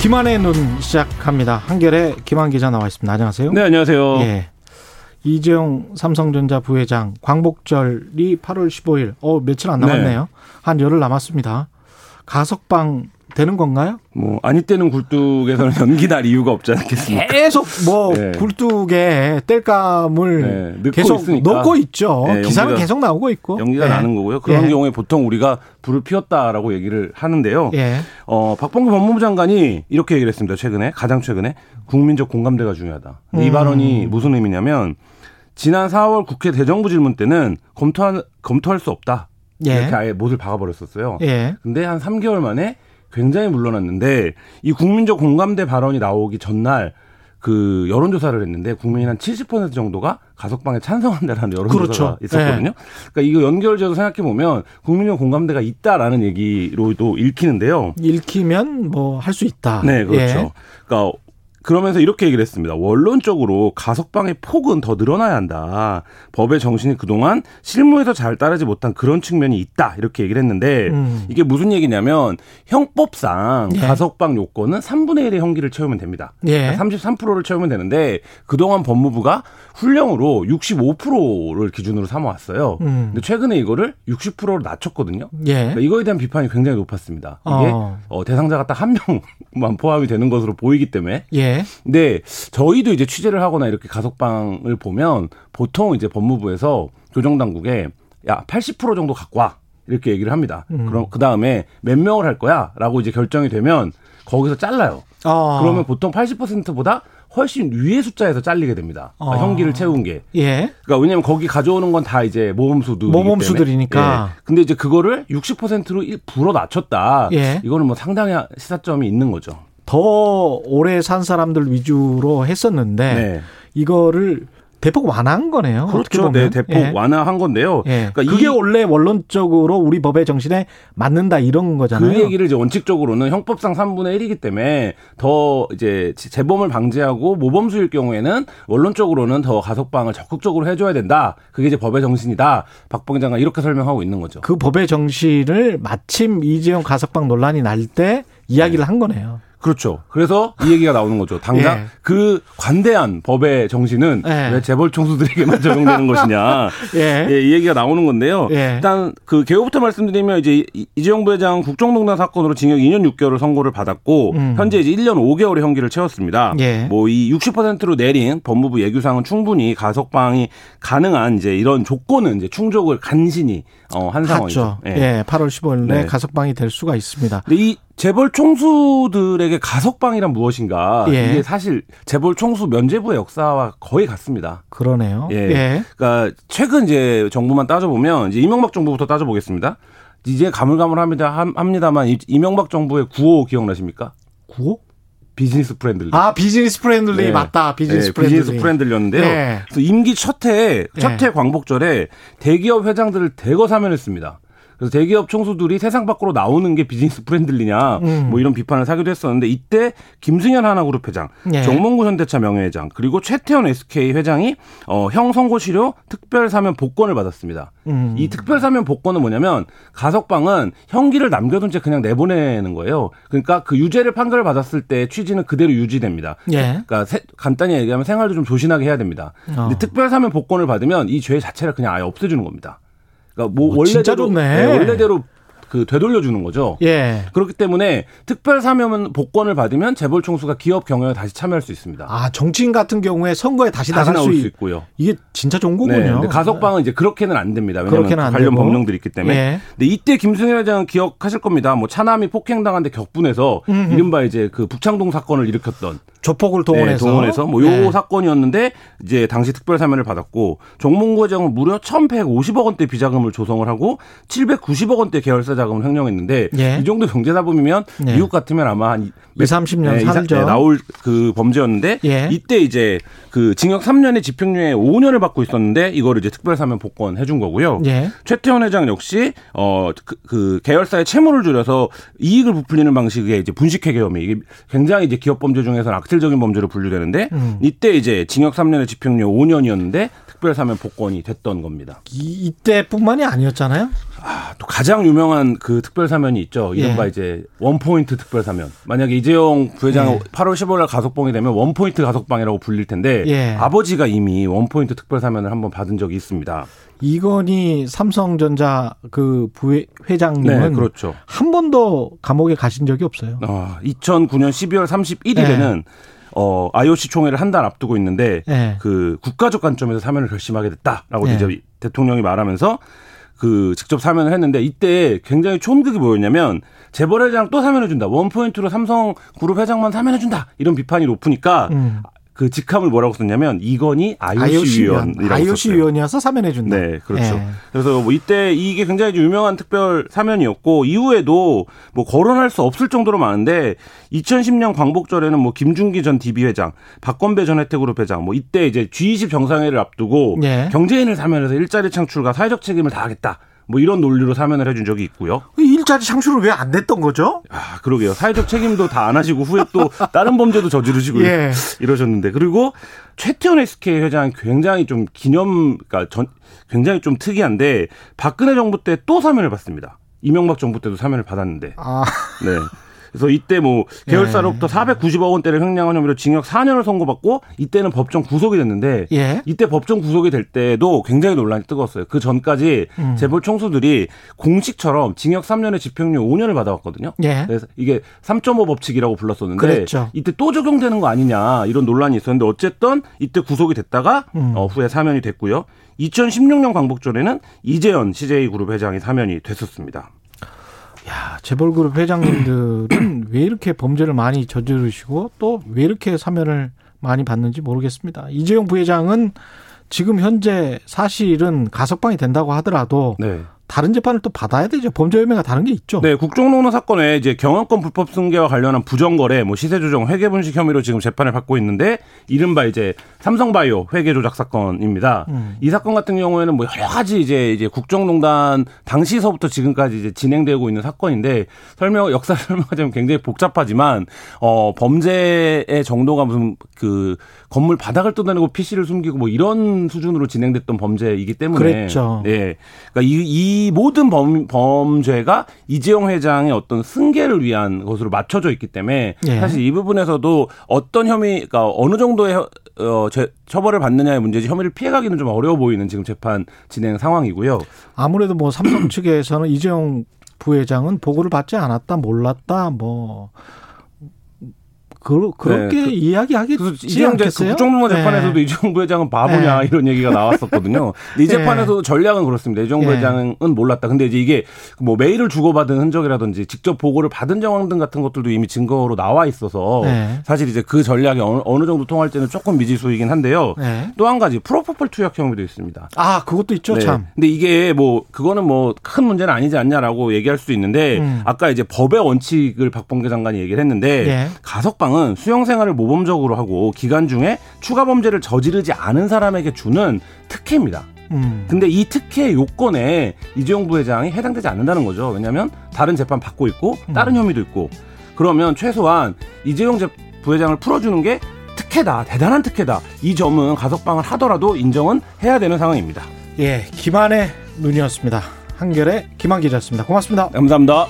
김한의 눈 시작합니다. 한결에 김한 기자 나와 있습니다. 안녕하세요. 네, 안녕하세요. 예. 이재용 삼성전자 부회장 광복절이 8월 15일. 어, 며칠 안 남았네요. 한 열흘 남았습니다. 가석방 되는 건가요? 뭐 아니 때는 굴뚝에서는 연기 날 이유가 없지 않겠습니까? 계속 뭐 네. 굴뚝에 뗄감을 네, 넣고 계속 있으니까. 넣고 있죠. 네, 기사는 연기가- 계속 나오고 있고. 연기가 예. 나는 거고요. 그런 예. 경우에 보통 우리가 불을 피웠다라고 얘기를 하는데요. 예. 어, 박범계 법무부 장관이 이렇게 얘기를 했습니다. 최근에 가장 최근에 국민적 공감대가 중요하다. 근데 이 음. 발언이 무슨 의미냐면 지난 4월 국회 대정부 질문 때는 검토한 검토할 수 없다. 예. 이렇게 아예 못을 박아버렸었어요. 예. 근데 한 3개월 만에 굉장히 물러났는데 이 국민적 공감대 발언이 나오기 전날 그 여론조사를 했는데 국민이 한 70% 정도가 가석방에 찬성한다라는 여론조사가 그렇죠. 있었거든요. 그러니까 이거 연결지어서 생각해 보면 국민적 공감대가 있다라는 얘기로도 읽히는데요. 읽히면 뭐 할 수 있다. 네, 그렇죠. 예. 그러니까 그러면서 이렇게 얘기를 했습니다. 원론적으로 가석방의 폭은 더 늘어나야 한다. 법의 정신이 그동안 실무에서 잘 따르지 못한 그런 측면이 있다. 이렇게 얘기를 했는데 음. 이게 무슨 얘기냐면 형법상 예. 가석방 요건은 3분의 1의 형기를 채우면 됩니다. 예. 33%를 채우면 되는데 그동안 법무부가 훈령으로 65%를 기준으로 삼아왔어요. 음. 근데 최근에 이거를 60%로 낮췄거든요. 예. 그러니까 이거에 대한 비판이 굉장히 높았습니다. 이게 어. 어, 대상자가 딱 한 명만 포함이 되는 것으로 보이기 때문에. 예. 근데 저희도 이제 취재를 하거나 이렇게 가석방을 보면 보통 이제 법무부에서 교정 당국에 야, 80% 정도 갖고 와. 이렇게 얘기를 합니다. 음. 그럼 그 다음에 몇 명을 할 거야? 라고 이제 결정이 되면 거기서 잘라요. 어. 그러면 보통 80%보다 훨씬 위의 숫자에서 잘리게 됩니다. 어. 형기를 채운 게. 예. 그러니까 왜냐면 거기 가져오는 건 다 이제 모범수들 모범수들이니까. 근데 이제 그거를 60%로 불어 낮췄다. 예. 이거는 뭐 상당히 시사점이 있는 거죠. 더 오래 산 사람들 위주로 했었는데 네. 이거를 대폭 완화한 거네요. 그렇죠. 네, 대폭 예. 완화한 건데요. 예. 그러니까 그게 이- 원래 원론적으로 우리 법의 정신에 맞는다 이런 거잖아요. 그 얘기를 이제 원칙적으로는 형법상 3분의 1이기 때문에 더 이제 재범을 방지하고 모범수일 경우에는 원론적으로는 더 가석방을 적극적으로 해줘야 된다. 그게 이제 법의 정신이다. 박봉 장관 이렇게 설명하고 있는 거죠. 그 법의 정신을 마침 이재용 가석방 논란이 날 때 이야기를 한 거네요. 그렇죠. 그래서 이 얘기가 나오는 거죠. 당장 예. 그 관대한 법의 정신은 예. 왜 재벌 총수들에게만 적용되는 것이냐. 예. 예, 이 얘기가 나오는 건데요. 예. 일단 그 개요부터 말씀드리면 이제 이- 이재용 부회장 국정농단 사건으로 징역 2년 6개월을 선고를 받았고 음. 현재 이제 1년 5개월의 형기를 채웠습니다. 예. 뭐이 60%로 내린 법무부 예규상은 충분히 가석방이 가능한 이제 이런 조건은 이제 충족을 간신히 어, 한 상황이죠. 예. 8월 15일에 네. 가석방이 될 수가 있습니다. 이 재벌 총수들에게 가석방이란 무엇인가? 예. 이게 사실 재벌 총수 면제부의 역사와 거의 같습니다. 그러네요. 예. 예. 그러니까 최근 이제 정부만 따져보면 이제 이명박 정부부터 따져보겠습니다. 이제 가물가물합니다 함- 합니다만 이- 이명박 정부의 구호 기억나십니까? 구호? business friendly. 아, business friendly 네. 맞다. 비즈니스 네, friendly. business friendly였는데요. 네. 그래서 임기 첫해 첫해 네. 광복절에 대기업 회장들을 대거 사면했습니다. 그래서 대기업 총수들이 세상 밖으로 나오는 게 business friendly냐 음. 뭐 이런 비판을 사기도 했었는데 이때 김승현 하나그룹 회장, 네. 정몽구 현대차 명예회장 그리고 최태원 SK 회장이 어, 형 선고치료 특별 사면 복권을 받았습니다. 음. 이 특별 사면 복권은 뭐냐면 가석방은 형기를 남겨둔 채 그냥 내보내는 거예요. 그러니까 그 유죄를 판결을 받았을 때 취지는 그대로 유지됩니다. 예. 그러니까 세- 간단히 얘기하면 생활도 좀 조신하게 해야 됩니다. 어. 근데 특별 사면 복권을 받으면 이 죄 자체를 그냥 아예 없애주는 겁니다. 그러니까 뭐 오, 원래대로 좋네. 원래대로 그 되돌려 주는 거죠. 예. 그렇기 때문에 특별 사면 복권을 받으면 재벌 총수가 기업 경영에 다시 참여할 수 있습니다. 아, 정치인 같은 경우에 선거에 다시, 다시 나갈 나올 수, 수 있... 있고요. 이게 진짜 좋은 거군요. 네. 가석방은 이제 그렇게는 안 됩니다. 왜냐하면 그렇게는 안 관련 되고. 법령들이 있기 때문에. 예. 근데 이때 김승현 회장은 기억하실 겁니다. 뭐 차남이 폭행당한 데 격분해서 음흠. 이른바 이제 그 북창동 사건을 일으켰던 조폭을 동원해서. 네, 동원해서 뭐요 네. 사건이었는데 이제 당시 특별 사면을 받았고 정몽구 회장은 무려 1,150억 원대 비자금을 조성을 하고 790억 원대 계열사 자금을 횡령했는데 예. 이 정도 경제사범이면 예. 미국 같으면 아마 한 2, 30년 네, 살죠. 네, 나올 그 범죄였는데 예. 이때 이제 그 징역 3년에 집행유예 5년을 받고 있었는데 이거를 이제 특별사면 복권 해 준 거고요. 예. 최태원 회장 역시 어그 그 계열사의 채무를 줄여서 이익을 부풀리는 방식의 이제 분식회 계엄이 이게 굉장히 이제 기업 범죄 중에서는 악질적인 범죄로 분류되는데 음. 이때 이제 징역 3년에 집행유예 5년이었는데 특별사면 복권이 됐던 겁니다. 이, 이때뿐만이 아니었잖아요. 아, 또 가장 유명한 그 특별 사면이 있죠. 이른바 예. 이제 원포인트 특별 사면. 만약에 이재용 부회장 예. 8월 15일 날 가석방이 되면 원포인트 가석방이라고 불릴 텐데 예. 아버지가 이미 원포인트 특별 사면을 한번 받은 적이 있습니다. 이건희 삼성전자 그 부회장님은 네, 그렇죠. 한 번도 감옥에 가신 적이 없어요. 어, 2009년 12월 31일에는 어, IOC 총회를 한 달 앞두고 있는데 예. 그 국가적 관점에서 사면을 결심하게 됐다라고 네. 이제 대통령이 말하면서 그 직접 사면을 했는데 이때 굉장히 촌극이 뭐였냐면 재벌 회장 또 사면해 준다. 원포인트로 삼성 그룹 회장만 사면해 준다. 이런 비판이 높으니까 음. 그 직함을 뭐라고 썼냐면 이건희 IOC 위원이라고 IOC 썼어요. 위원이어서 사면해 준다. 네, 그렇죠. 예. 그래서 뭐 이때 이게 굉장히 유명한 특별 사면이었고 이후에도 뭐 거론할 수 없을 정도로 많은데 2010년 광복절에는 뭐 김준기 전 DB 회장, 박건배 전 혜택그룹 회장, 뭐 이때 이제 G20 정상회를 앞두고 예. 경제인을 사면해서 일자리 창출과 사회적 책임을 다하겠다. 뭐 이런 논리로 사면을 해준 적이 있고요. 그 일자리 창출을 왜 안 냈던 거죠? 아, 그러게요. 사회적 책임도 다 안 하시고 후에 또 다른 범죄도 저지르시고 예. 이러셨는데 그리고 최태원 SK 회장 굉장히 좀 기념 그러니까 전 굉장히 좀 특이한데 박근혜 정부 때 또 사면을 받습니다. 이명박 정부 때도 사면을 받았는데. 아, 네. 그래서 이때 뭐 계열사로부터 490억 원대를 횡령한 혐의로 징역 4년을 선고받고 이때는 법정 구속이 됐는데 예. 이때 법정 구속이 될 때도 굉장히 논란이 뜨거웠어요. 그 전까지 음. 재벌 총수들이 공식처럼 징역 3년에 집행유예 5년을 받아왔거든요. 예. 그래서 이게 3.5 법칙이라고 불렀었는데 그랬죠. 이때 또 적용되는 거 아니냐 이런 논란이 있었는데 어쨌든 이때 구속이 됐다가 음. 어, 후에 사면이 됐고요. 2016년 광복절에는 이재현 CJ 그룹 회장이 사면이 됐었습니다. 야, 재벌그룹 회장님들은 왜 이렇게 범죄를 많이 저지르시고 또 왜 이렇게 사면을 많이 받는지 모르겠습니다. 이재용 부회장은 지금 현재 사실은 가석방이 된다고 하더라도 네. 다른 재판을 또 받아야 되죠. 범죄 혐의가 다른 게 있죠. 네, 국정농단 사건에 이제 경영권 불법 승계와 관련한 부정거래, 뭐 시세 조정, 회계 분식 혐의로 지금 재판을 받고 있는데 이른바 이제 삼성바이오 회계 조작 사건입니다. 음. 이 사건 같은 경우에는 뭐 여러 가지 이제 이제 국정농단 당시서부터 지금까지 이제 진행되고 있는 사건인데 설명 역사 설명하자면 굉장히 복잡하지만 어 범죄의 정도가 무슨 그 건물 바닥을 뜯어내고 PC를 숨기고 뭐 이런 수준으로 진행됐던 범죄이기 때문에 그랬죠. 네. 그러니까 이, 이 모든 범, 범죄가 이재용 회장의 어떤 승계를 위한 것으로 맞춰져 있기 때문에 예. 사실 이 부분에서도 어떤 혐의, 그러니까 어느 정도의 혀- 어, 죄- 처벌을 받느냐의 문제지 혐의를 피해가기는 좀 어려워 보이는 지금 재판 진행 상황이고요. 아무래도 뭐 삼성 측에서는 이재용 부회장은 보고를 받지 않았다, 몰랐다, 뭐 그, 그렇게 네, 그- 이야기하겠지 그래서 이재용 재- 그? 국정농단 재판에서도 네. 이재용 부회장은 바보냐 네. 이런 얘기가 나왔었거든요. 근데 이 네. 재판에서도 전략은 그렇습니다. 이재용 네. 부회장은 몰랐다. 근데 이제 이게 뭐 메일을 주고받은 흔적이라든지 직접 보고를 받은 정황 등 같은 것들도 이미 증거로 나와 있어서 네. 사실 이제 그 전략이 어느, 어느 정도 통할지는 조금 미지수이긴 한데요. 네. 또한 가지 프로포폴 투약 혐의도 있습니다. 아, 그것도 있죠, 네. 참. 근데 이게 뭐 그거는 뭐 큰 문제는 아니지 않냐라고 얘기할 수도 있는데 음. 아까 이제 법의 원칙을 박범계 장관이 얘기를 했는데 예. 가석방 은 수용 생활을 모범적으로 하고 기간 중에 추가 범죄를 저지르지 않은 사람에게 주는 특혜입니다. 음. 근데 이 특혜 요건에 이재용 부회장이 해당되지 않는다는 거죠. 왜냐하면 다른 재판 받고 있고 다른 음. 혐의도 있고 그러면 최소한 이재용 재- 부회장을 풀어주는 게 특혜다, 대단한 특혜다. 이 점은 가석방을 하더라도 인정은 해야 되는 상황입니다. 예, 김한의 눈이었습니다. 한결의 김한 기자였습니다. 고맙습니다. 감사합니다.